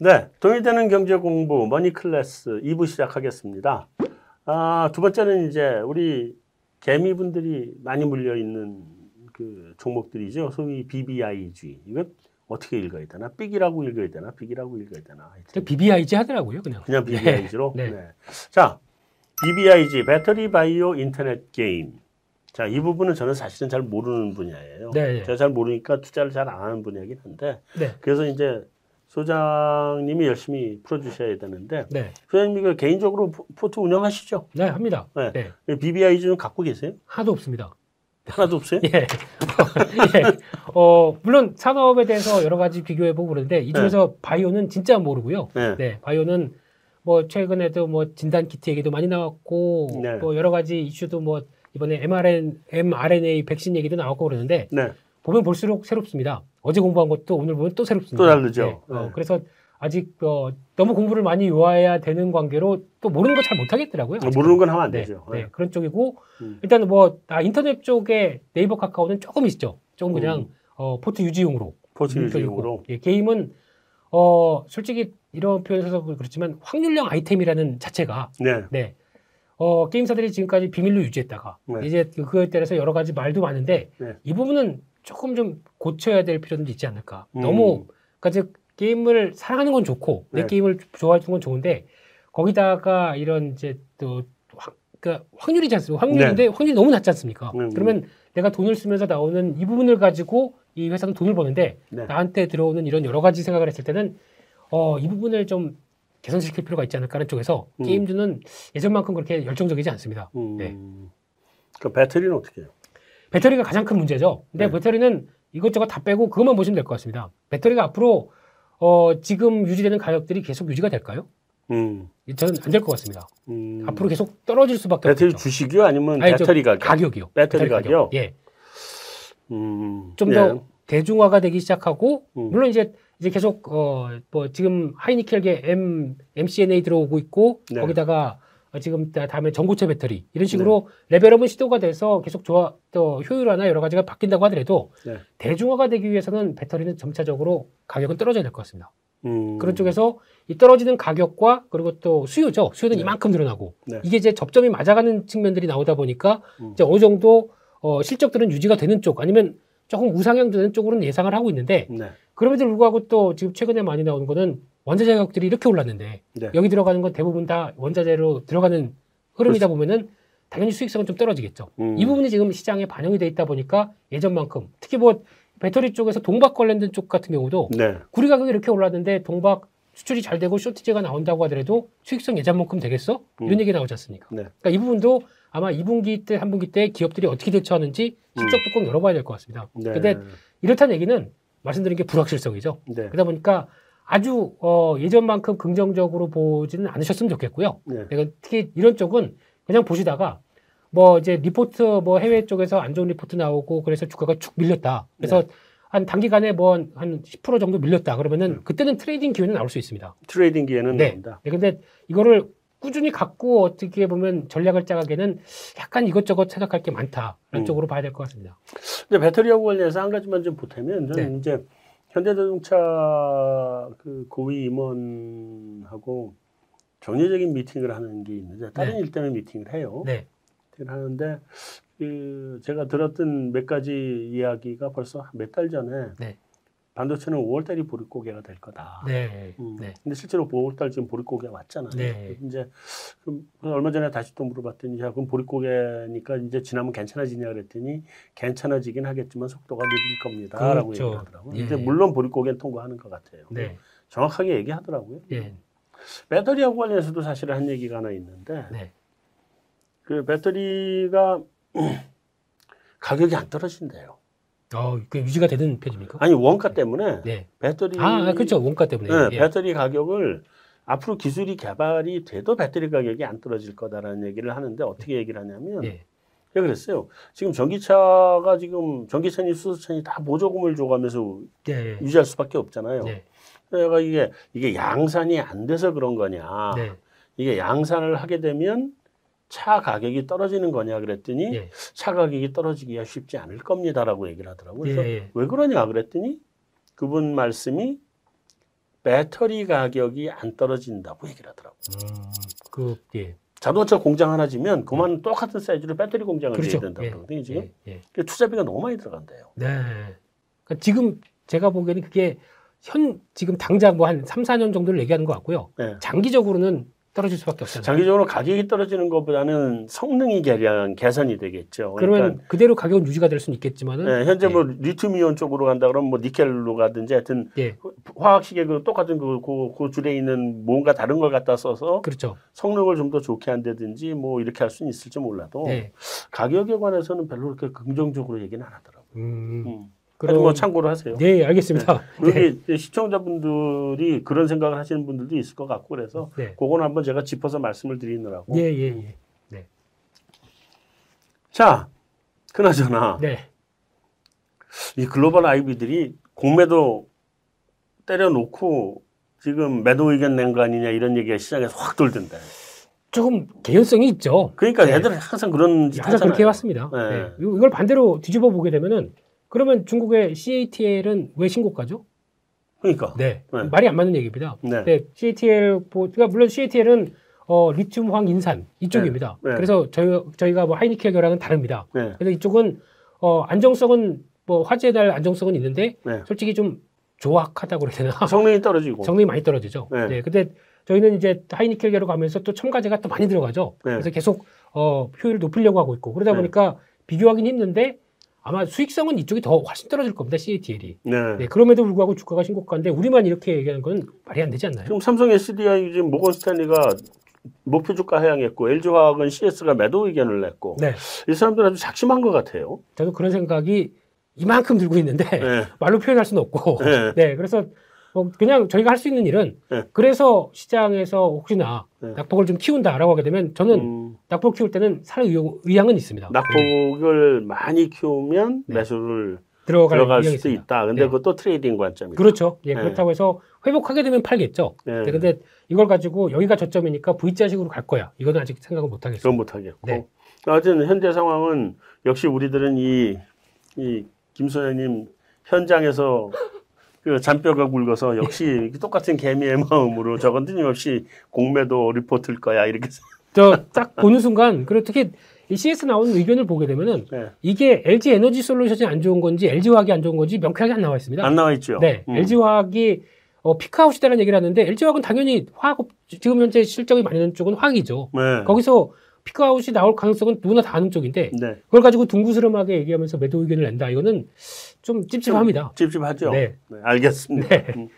네, 돈이 되는 경제 공부 Money Class 2부 시작하겠습니다. 아, 두 번째는 이제 우리 개미분들이 많이 물려 있는 그 종목들이죠. 소위 BBIG. 이거 어떻게 읽어야 되나? 삑이라고 읽어야 되나? 빅이라고 읽어야 되나? 하여튼 BBIG 하더라고요, 그냥. 그냥 BBIG로. 네. 네. 자, BBIG 배터리 바이오 인터넷 게임. 자, 이 부분은 저는 사실은 잘 모르는 분야예요. 네. 제가 잘 모르니까 투자를 잘 안 하는 분야긴 한데 네. 그래서 이제 소장님이 열심히 풀어주셔야 되는데 네. 소장님이 그 개인적으로 포- 포트 운영하시죠? 네, 합니다. 네. 네. BBIG는 갖고 계세요? 하나도 없습니다. 하나도 없어요? 예. 예. 어, 물론 산업에 대해서 여러 가지 비교해보고 그러는데 이 중에서 바이오는 진짜 모르고요. 네. 네. 바이오는 뭐 최근에도 뭐 진단 키트 얘기도 많이 나왔고 네. 또 여러 가지 이슈도 뭐 이번에 mRN, mRNA 백신 얘기도 나왔고 그러는데 네. 보면 볼수록 새롭습니다. 어제 공부한 것도 오늘 보면 또 새롭습니다. 또 다르죠. 네. 어, 네. 그래서 아직 어, 너무 공부를 많이 요해야 되는 관계로 또 모르는 거 잘 못하겠더라고요. 아직은. 모르는 건 하면 안 네, 되죠. 네, 그런 쪽이고 음. 일단 뭐 아, 인터넷 쪽에 네이버 카카오는 조금 있죠. 조금 그냥 음. 어, 포트 유지용으로 포트 음, 유지용으로. 예, 게임은 어 솔직히 이런 표현에서 그렇지만 확률형 아이템이라는 자체가 네. 네. 어, 게임사들이 지금까지 비밀로 유지했다가 네. 이제 그거에 따라서 여러 가지 말도 많은데 네. 이 부분은 조금 좀 고쳐야 될 필요는 있지 않을까. 음. 너무 그러니까 즉 게임을 사랑하는 건 좋고 내 네. 게임을 좋아하는 건 좋은데 거기다가 이런 이제 또 확, 그러니까 확률이지 않습니까? 확률인데 확률이 너무 낮지 않습니까? 네. 음. 그러면 내가 돈을 쓰면서 나오는 이 부분을 가지고 이 회사는 돈을 버는데 네. 나한테 들어오는 이런 여러 가지 생각을 했을 때는 어, 이 부분을 좀 개선시킬 필요가 있지 않을까 하는 쪽에서 음. 게임주는 예전만큼 그렇게 열정적이지 않습니다. 음. 네. 그 배터리는 어떻게 해요? 배터리가 가장 큰 문제죠. 근데 네. 배터리는 이것저것 다 빼고 그것만 보시면 될 것 같습니다. 배터리가 앞으로 어, 지금 유지되는 가격들이 계속 유지가 될까요? 음. 저는 안 될 것 같습니다. 음. 앞으로 계속 떨어질 수밖에 배터리 없죠. 주식이요? 아니면 아니, 저 배터리 가격? 가격이요. 배터리 가격? 예. 음. 좀 예. 더 대중화가 되기 시작하고 음. 물론 이제 이제 계속 어 뭐 지금 하이니켈계 M MCNA 들어오고 있고 네. 거기다가 어, 지금 다- 다음에 전고체 배터리 이런 식으로 레벨업은 시도가 돼서 계속 좋아 또 효율화나 여러 가지가 바뀐다고 하더라도 네. 대중화가 되기 위해서는 배터리는 점차적으로 가격은 떨어져야 될 것 같습니다. 음. 그런 쪽에서 이 떨어지는 가격과 그리고 또 수요죠. 수요는 네. 이만큼 늘어나고 네. 이게 이제 접점이 맞아가는 측면들이 나오다 보니까 음. 이제 어느 정도 어, 실적들은 유지가 되는 쪽 아니면 조금 우상향 되는 쪽으로는 예상을 하고 있는데 네. 그럼에도 불구하고 또 지금 최근에 많이 나오는 거는 원자재 가격들이 이렇게 올랐는데 네. 여기 들어가는 건 대부분 다 원자재로 들어가는 흐름이다 보면은 당연히 수익성은 좀 떨어지겠죠. 음. 이 부분이 지금 시장에 반영이 돼 있다 보니까 예전만큼 특히 뭐 배터리 쪽에서 동박 관련된 쪽 같은 경우도 네. 구리 가격이 이렇게 올랐는데 동박 수출이 잘 되고 쇼티지가 나온다고 하더라도 수익성 예전만큼 되겠어? 이런 음. 얘기 나오지 않습니까? 네. 그러니까 이 부분도 아마 2분기 때, 3분기 때 기업들이 어떻게 대처하는지 실적도 꼭 열어봐야 될 것 같습니다. 네. 근데 이렇다는 얘기는 말씀드린 게 불확실성이죠. 네. 그러다 보니까 아주 어, 예전만큼 긍정적으로 보지는 않으셨으면 좋겠고요. 네. 내가 특히 이런 쪽은 그냥 보시다가 뭐 이제 리포트 뭐 해외 쪽에서 안 좋은 리포트 나오고 그래서 주가가 쭉 밀렸다. 그래서 네. 한 단기간에 뭐 한 10% 정도 밀렸다. 그러면은 음. 그때는 trading 기회는 나올 수 있습니다. trading 기회는 네. 나온다. 네, 근데 이거를 꾸준히 갖고 어떻게 보면 전략을 짜가기에는 약간 이것저것 생각할 게 많다라는 음. 쪽으로 봐야 될 것 같습니다. 근데 배터리하고 관련해서 한 가지만 좀 보태면 저는 네. 이제 현대자동차 그 고위 임원하고 정례적인 미팅을 하는 게 있는데 다른 네. 일 때문에 미팅을 해요. 네, 미팅을 하는데 그 제가 들었던 몇 가지 이야기가 벌써 몇 달 전에 네. 반도체는 5월달이 보릿고개가 될 거다. 네, 음. 네, 근데 실제로 5월달 지금 보릿고개가 왔잖아요. 네. 이제 그럼 얼마 전에 다시 또 물어봤더니 야 그럼 보릿고개니까 이제 지나면 괜찮아지냐 그랬더니 괜찮아지긴 하겠지만 속도가 느릴 겁니다라고 그렇죠. 얘기하더라고요. 예. 근데 물론 보릿고개는 통과하는 것 같아요. 네, 정확하게 얘기하더라고요. 예, 배터리하고 관련해서도 사실 한 얘기가 하나 있는데 네, 그 배터리가 가격이 안 떨어진대요. 어, 그 유지가 되는 편입니까? 아니 원가 때문에 네. 배터리 아, 그렇죠. 원가 때문에. 네, 예. 배터리 가격을 앞으로 기술이 개발이 돼도 배터리 가격이 안 떨어질 거다라는 얘기를 하는데 어떻게 얘기를 하냐면 예. 왜 그랬어요? 지금 전기차가 지금 전기차니 수소차니 다 보조금을 줘가면서 네. 유지할 수밖에 없잖아요. 네. 그러니까 이게 이게 양산이 안 돼서 그런 거냐? 네. 이게 양산을 하게 되면 차 가격이 떨어지는 거냐 그랬더니 예. 차 가격이 떨어지기가 쉽지 않을 겁니다라고 얘기를 하더라고요. 그래서 예. 왜 그러냐 그랬더니 그분 말씀이 배터리 가격이 안 떨어진다고 얘기를 하더라고요. 음, 그 예. 자동차 공장 하나 지면 그만 똑같은 사이즈로 배터리 공장을 그렇죠. 지어야 된다고 예, 그러거든요, 지금. 예, 예. 그 투자비가 너무 많이 들어간대요. 네. 그러니까 지금 제가 보기에는 그게 현 지금 당장 뭐 한 3, 4년 정도를 얘기하는 것 같고요. 네. 장기적으로는 떨어질 수밖에 없잖아요. 장기적으로 가격이 떨어지는 것보다는 성능이 개량 개선이 되겠죠. 그러면 그러니까 그대로 가격은 유지가 될 수는 있겠지만은 네, 현재 예. 뭐 리튬이온 쪽으로 간다 그러면 뭐 니켈로 가든지 하여튼 예. 화학식의 그 똑같은 그, 그, 그 줄에 있는 뭔가 다른 걸 갖다 써서 그렇죠. 성능을 좀 더 좋게 한다든지 뭐 이렇게 할 수는 있을지 몰라도 네. 가격에 관해서는 별로 그렇게 긍정적으로 얘기는 안 하더라고요. 음. 음. 그럼 뭐 참고로 하세요. 네, 알겠습니다. 네. 여기 시청자분들이 그런 생각을 하시는 분들도 있을 것 같고 그래서 네. 그건 한번 제가 짚어서 말씀을 드리느라고. 예, 예, 예. 자, 그나저나 네. 이 글로벌 아이비들이 공매도 때려놓고 지금 매도 의견 낸 거 아니냐 이런 얘기가 시장에서 확 돌던데. 조금 개연성이 있죠. 그러니까 네. 애들은 항상 그런 짓 항상 그렇게. 해왔습니다. 네. 네. 이- 이걸 반대로 뒤집어 보게 되면은 그러면 중국의 CATL은 왜 신고가죠? 그러니까. 네. 네. 말이 안 맞는 얘기입니다. 네. 네, CATL, 뭐, 그러니까 물론 CATL은 어, 리튬 황 인산 이쪽입니다. 네. 네. 그래서 저희, 저희가 뭐 하이니켈 결항은 다릅니다. 네. 그래서 이쪽은 어, 안정성은 뭐 화재에 대한 안정성은 있는데 네. 솔직히 좀 조악하다고 그래야 되나? 성능이 떨어지고. 성능이 많이 떨어지죠. 네. 네. 근데 저희는 이제 하이니켈 계로 가면서 또 첨가제가 또 많이 들어가죠. 네. 그래서 계속 어, 효율을 높이려고 하고 있고 그러다 네. 보니까 비교하긴 힘든데 아마 수익성은 이쪽이 더 훨씬 떨어질 겁니다. CATL이. 네. 네, 그럼에도 불구하고 주가가 신고가인데 우리만 이렇게 얘기하는 건 말이 안 되지 않나요? 지금 삼성 SDI 지금 모건 스탠리가 목표 주가 하향했고 LG화학은 CS가 매도 의견을 냈고 네, 이 사람들 아주 작심한 것 같아요. 저도 그런 생각이 이만큼 들고 있는데 네. 말로 표현할 수는 없고, 네. 네, 그래서 뭐 그냥 저희가 할 수 있는 일은 네. 그래서 시장에서 혹시나 네. 낙폭을 좀 키운다라고 하게 되면 저는 음, 낙폭 키울 때는 살 의향은 있습니다. 네, 낙폭을 많이 키우면 네. 매수를 들어갈, 들어갈 수도 있습니다. 있다. 근데 네. 그것도 trading 관점이다. 그렇죠. 예, 네. 그렇다고 해서 회복하게 되면 팔겠죠. 네. 네, 근데 이걸 가지고 여기가 저점이니까 V자식으로 갈 거야. 이거는 아직 생각을 못 하겠어요. 그건 못 하겠고. 네. 하여튼 현재 상황은 역시 우리들은 이, 이 김소연님 현장에서 그 잔뼈가 굵어서 역시 똑같은 개미의 마음으로 저건 틀림없이 공매도 리포트일 거야 이렇게 저 딱 보는 순간 그리고 특히 이 CS 나오는 의견을 보게 되면은 네. 이게 LG 에너지 솔루션이 안 좋은 건지 LG 화학이 안 좋은 건지 명쾌하게 안 나와 있습니다. 안 나와 있죠. 네, 음. LG 화학이 어, 피크아웃이다라는 얘기를 하는데 LG 화학은 당연히 화학 지금 현재 실적이 많이 나는 쪽은 화학이죠. 네. 거기서 피크아웃이 나올 가능성은 누구나 다 아는 쪽인데 네. 그걸 가지고 둥구스름하게 얘기하면서 매도 의견을 낸다. 이거는 좀 찝찝합니다. 찝찝하죠. 네. 네, 알겠습니다. 네. 음.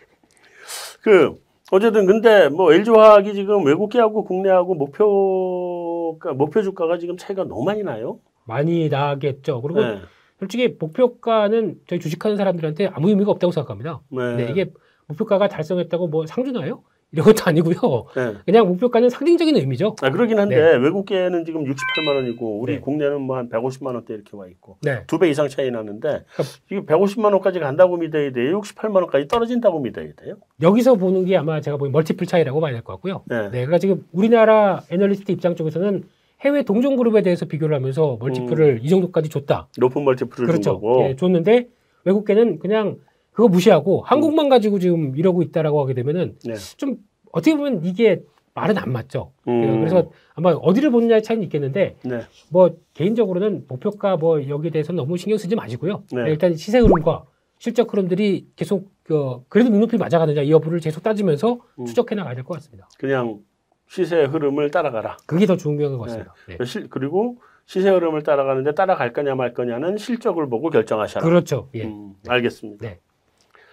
그 어쨌든 근데 뭐 LG화학이 지금 외국계하고 국내하고 목표가 목표 주가가 지금 차이가 너무 많이 나요. 많이 나겠죠. 그리고 네. 솔직히 목표가는 저희 주식하는 사람들한테 아무 의미가 없다고 생각합니다. 네. 네, 이게 목표가가 달성했다고 뭐 상주나요? 이런 것도 아니고요. 네. 그냥 목표가는 상징적인 의미죠. 아 그러긴 한데 네. 외국계는 지금 68만 원이고 우리 네. 국내는 뭐 한 150만 원대 이렇게 와 있고 네. 두배 이상 차이 나는데 그러니까 이게 150만 원까지 간다고 믿어야 돼요. 68만 원까지 떨어진다고 믿어야 돼요. 여기서 보는 게 아마 제가 보기엔 멀티플 차이라고 봐야 될 것 같고요. 네. 네, 그러니까 지금 우리나라 애널리스트 입장 쪽에서는 해외 동종 그룹에 대해서 비교를 하면서 멀티플을 이 정도까지 줬다. 높은 멀티플을 준 그렇죠. 거고. 예, 줬는데 외국계는 그냥 그거 무시하고 한국만 가지고 지금 이러고 있다라고 하게 되면은 네. 좀 어떻게 보면 이게 말은 안 맞죠. 음. 그래서 아마 어디를 보느냐의 차이는 있겠는데 네. 뭐 개인적으로는 목표가 뭐 여기에 대해서 너무 신경 쓰지 마시고요. 네. 일단 시세 흐름과 실적 흐름들이 계속 그 그래도 눈높이 맞아가느냐 이 여부를 계속 따지면서 음. 추적해 나가야 될 것 같습니다. 그냥 시세 흐름을 따라가라. 그게 더 중요한 것 같습니다. 네. 실- 그리고 시세 흐름을 따라가는데 따라갈 거냐 말 거냐는 실적을 보고 결정하셔라. 그렇죠. 예. 음, 알겠습니다.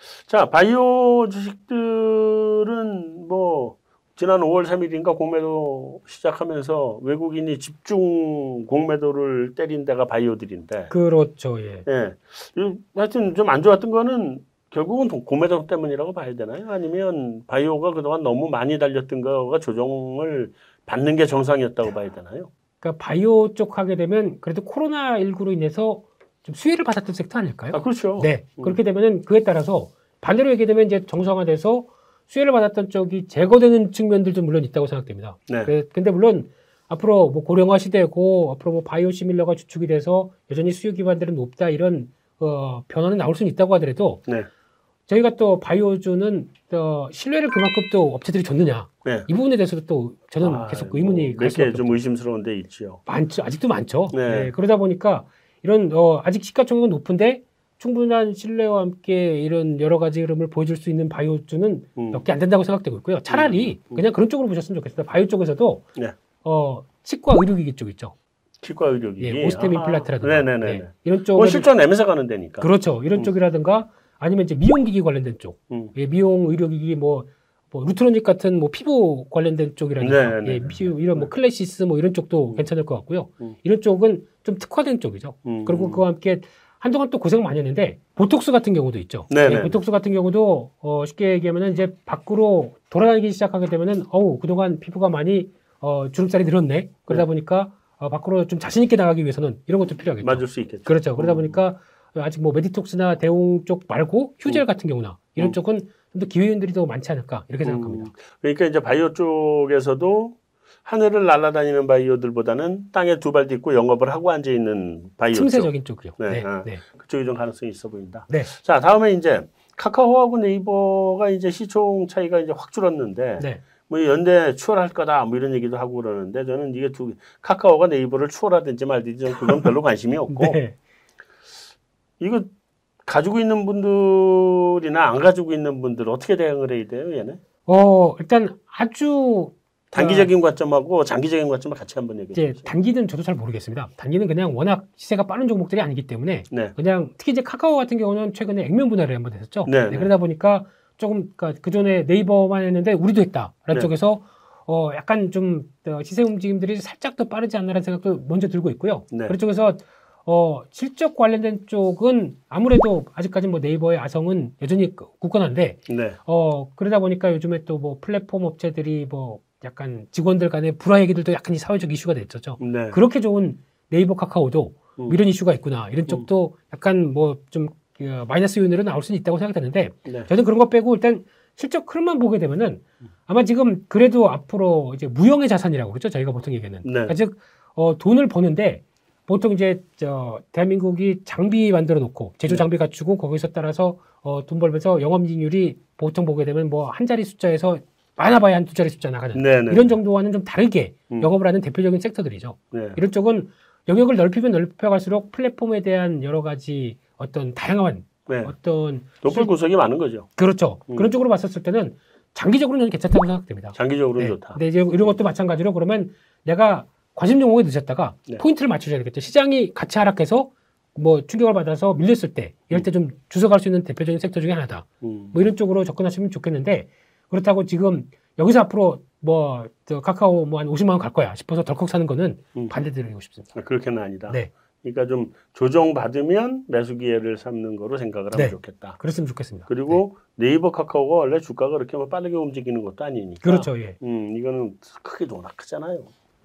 네. 자, 바이오 주식들은 뭐 지난 5월 3일인가 공매도 시작하면서 외국인이 집중 공매도를 때린 데가 바이오들인데, 그렇죠. 예. 예, 이- 하여튼 좀 안 좋았던 거는 결국은 동- 공매도 때문이라고 봐야 되나요? 아니면 바이오가 그동안 너무 많이 달렸던 거가 조정을 받는 게 정상이었다고 봐야 되나요? 그러니까 바이오 쪽 하게 되면 그래도 코로나 19로 인해서 좀 수혜를 받았던 섹터 아닐까요? 아, 그렇죠. 네. 음. 그렇게 되면은 그에 따라서 반대로 얘기되면 이제 정상화돼서 수혜를 받았던 쪽이 제거되는 측면들도 물론 있다고 생각됩니다. 네. 그- 근데 물론 앞으로 뭐 고령화 시대고 앞으로 뭐 바이오 시밀러가 주축이 돼서 여전히 수요 기반들은 높다 이런 어, 변화는 나올 수는 있다고 하더라도 네. 저희가 또 바이오주는 또 신뢰를 그만큼 또 업체들이 줬느냐 네. 이 부분에 대해서도 또 저는 아, 계속 의문이 갈 수밖에 몇개 좀 의심스러운 데 있지요. 많죠. 아직도 많죠. 네. 네, 그러다 보니까 이런 어, 아직 시가총액은 높은데 충분한 신뢰와 함께 이런 여러 가지 흐름을 보여줄 수 있는 바이오주는 음. 몇개 안 된다고 생각되고 있고요. 차라리 음. 그냥 그런 쪽으로 보셨으면 좋겠습니다. 바이오 쪽에서도 네. 어, 치과 의료기기 쪽 있죠. 치과 의료기기. 예, 오스템. 임플란트라든가 네네네. 네, 이런 그건 쪽에 실제 냄새 가는 데니까. 그렇죠. 이런 음. 쪽이라든가 아니면 이제 미용기기 관련된 쪽, 음. 예, 미용 의료기기 뭐, 뭐 루트로닉 같은 뭐 피부 관련된 쪽이라든가 네, 네, 예, 네. 피부 이런 뭐 클래시스 뭐 이런 쪽도 음. 괜찮을 것 같고요. 음. 이런 쪽은 좀 특화된 쪽이죠. 음. 그리고 그와 함께 한동안 또 고생 많이 했는데 보톡스 같은 경우도 있죠. 네네. 예, 보톡스 같은 경우도 어, 쉽게 얘기하면은 이제 밖으로 돌아다니기 시작하게 되면은 어우 그동안 피부가 많이 어, 주름살이 늘었네. 그러다 네. 보니까 어, 밖으로 좀 자신 있게 나가기 위해서는 이런 것도 필요하겠죠. 맞을 수 있겠죠. 그렇죠. 그러다 음. 보니까 아직 뭐 메디톡스나 대웅 쪽 말고 휴젤 음. 같은 경우나 이런 음. 쪽은 좀 더 기회인들이 더 많지 않을까 이렇게 생각합니다. 음, 그러니까 이제 바이오 쪽에서도 하늘을 날아다니는 바이오들보다는 땅에 두 발 딛고 영업을 하고 앉아 있는 바이오 쪽 틈새적인 쪽이요. 네, 네, 아. 네. 그쪽이 좀 가능성이 있어 보인다. 네. 자 다음에 이제 카카오하고 네이버가 이제 시총 차이가 이제 확 줄었는데 네. 뭐 연대 추월할 거다 뭐 이런 얘기도 하고 그러는데 저는 이게 두 카카오가 네이버를 추월하든지 말든지 저는 그건 별로 관심이 없고 네. 이거 가지고 있는 분들이나 안 가지고 있는 분들 어떻게 대응을 해야 돼요 얘네? 어, 일단 아주 단기적인 관점하고 장기적인 관점을 같이 한번 얘기해 주세요. 단기는 저도 잘 모르겠습니다. 단기는 그냥 워낙 시세가 빠른 종목들이 아니기 때문에 네. 그냥 특히 이제 카카오 같은 경우는 최근에 액면 분할을 한번 했었죠. 네, 네. 그러다 보니까 조금 그 전에 네이버만 했는데 우리도 했다라는 네. 쪽에서 어 약간 좀 어, 시세 움직임들이 살짝 더 빠르지 않나라는 생각도 먼저 들고 있고요. 네. 그런 쪽에서 어 실적 관련된 쪽은 아무래도 아직까지 뭐 네이버의 아성은 여전히 그- 굳건한데 네. 어 그러다 보니까 요즘에 또 뭐 플랫폼 업체들이 뭐 약간 직원들 간의 불화 얘기들도 약간 이 사회적 이슈가 됐었죠. 네. 그렇게 좋은 네이버 카카오도 음. 이런 이슈가 있구나 이런 쪽도 약간 뭐 좀 마이너스 요인으로 나올 수는 있다고 생각되는데 네. 저는 그런 거 빼고 일단 실적 흐름만 보게 되면은 아마 지금 그래도 앞으로 이제 무형의 자산이라고 그러죠 저희가 보통 얘기하는 네. 그러니까 즉 어, 돈을 버는데 보통 이제 저 대한민국이 장비 만들어 놓고 제조 네. 장비 갖추고 거기서 따라서 어, 돈 벌면서 영업이익률이 보통 보게 되면 뭐 한 자리 숫자에서 많아봐야 한 두 자리 숫자 나가는 네. 네. 이런 정도와는 좀 다르게 음. 영업을 하는 대표적인 섹터들이죠. 네. 이런 쪽은 영역을 넓히면 넓혀갈수록 플랫폼에 대한 여러 가지 어떤 다양한 네. 어떤 높을 구석이 많은 거죠. 그렇죠. 음. 그런 쪽으로 봤었을 때는 장기적으로는 저는 괜찮다고 생각됩니다. 장기적으로는 네. 좋다. 근데 이제 이런 것도 마찬가지로 그러면 내가 관심 종목에 늦었다가 네. 포인트를 맞춰줘야 되겠죠. 시장이 같이 하락해서 뭐 충격을 받아서 밀렸을 때 이럴 때 좀 주워갈 수 있는 대표적인 섹터 중에 하나다. 음. 뭐 이런 쪽으로 접근하시면 좋겠는데 그렇다고 지금 여기서 앞으로 뭐 저 카카오 뭐 한 50만 원 갈 거야 싶어서 덜컥 사는 거는 음. 반대드리고 싶습니다. 아, 그렇게는 아니다. 네. 그러니까 좀 조정 받으면 매수 기회를 삼는 거로 생각을 하면 네. 좋겠다. 그랬으면 좋겠습니다. 그리고 네 이버 카카오가 원래 주가가 그렇게 뭐 빠르게 움직이는 것도 아니니까. 그렇죠. 예. 음, 이거는 크게 워낙 크잖아요.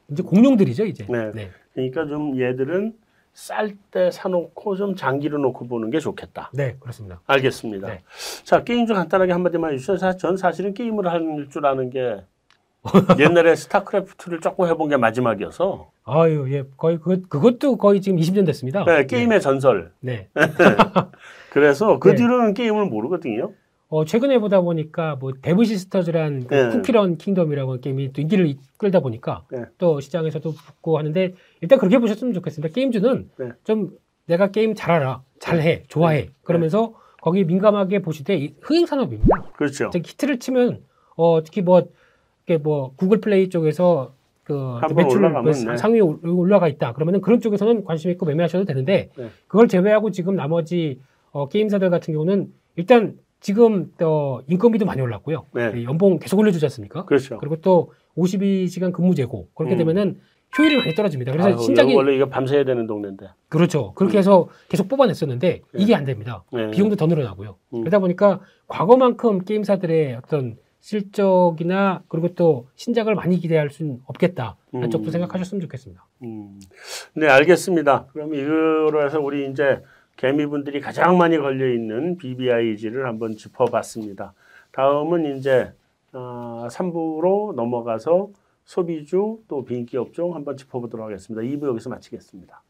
이제 공룡들이죠, 이제. 네. 그러니까 좀 얘들은 쌀 때 사놓고 좀 장기로 놓고 보는 게 좋겠다. 네, 그렇습니다. 알겠습니다. 네. 자, 게임 좀 간단하게 한마디만 해주세요. 사- 전 사실은 게임을 할 줄 아는 게 옛날에 스타크래프트를 조금 해본 게 마지막이어서 아유, 예, 거의 그 그것도 거의 지금 20년 됐습니다. 네, 게임의 전설. 네. 그래서 그 네. 뒤로는 게임을 모르거든요. 어, 최근에 보다 보니까 뭐 데브 시스터즈란 그 네. 쿠키런 킹덤이라고 하는 게임이 또 인기를 이끌다 보니까 네. 또 시장에서도 붙고 하는데 일단 그렇게 보셨으면 좋겠습니다. 게임주는 네. 좀 내가 게임 잘 알아, 잘해, 좋아해. 그러면서 거기 민감하게 보시되 이 흥행 산업입니다. 그렇죠. 즉 히트를 치면 어, 특히 뭐 이게 뭐 구글 플레이 쪽에서 그 매출 올라가면, 네. 상위에 올- 올라가 있다. 그러면은 그런 쪽에서는 관심 있고 매매하셔도 되는데 네. 그걸 제외하고 지금 나머지 어, 게임사들 같은 경우는 일단 지금 어, 인건비도 많이 올랐고요. 네. 이 연봉 계속 올려주지 않습니까? 그렇죠. 그리고 또 52시간 근무 제고 그렇게 음. 되면은 효율이 많이 떨어집니다. 그래서 아유, 신작이 원래 이거 밤새야 되는 동네인데. 그렇죠. 그렇게 해서 계속 뽑아냈었는데 네. 이게 안 됩니다. 네. 비용도 더 늘어나고요. 음. 그러다 보니까 과거만큼 게임사들의 어떤 실적이나 그리고 또 신작을 많이 기대할 수는 없겠다. 음. 한쪽도 생각하셨으면 좋겠습니다. 음. 네, 알겠습니다. 그럼 이거로 해서 우리 이제 개미분들이 가장 많이 걸려 있는 BBIG를 한번 짚어봤습니다. 다음은 이제 어, 3부로 넘어가서 소비주 또 비인기 업종 한번 짚어보도록 하겠습니다. 2부 여기서 마치겠습니다.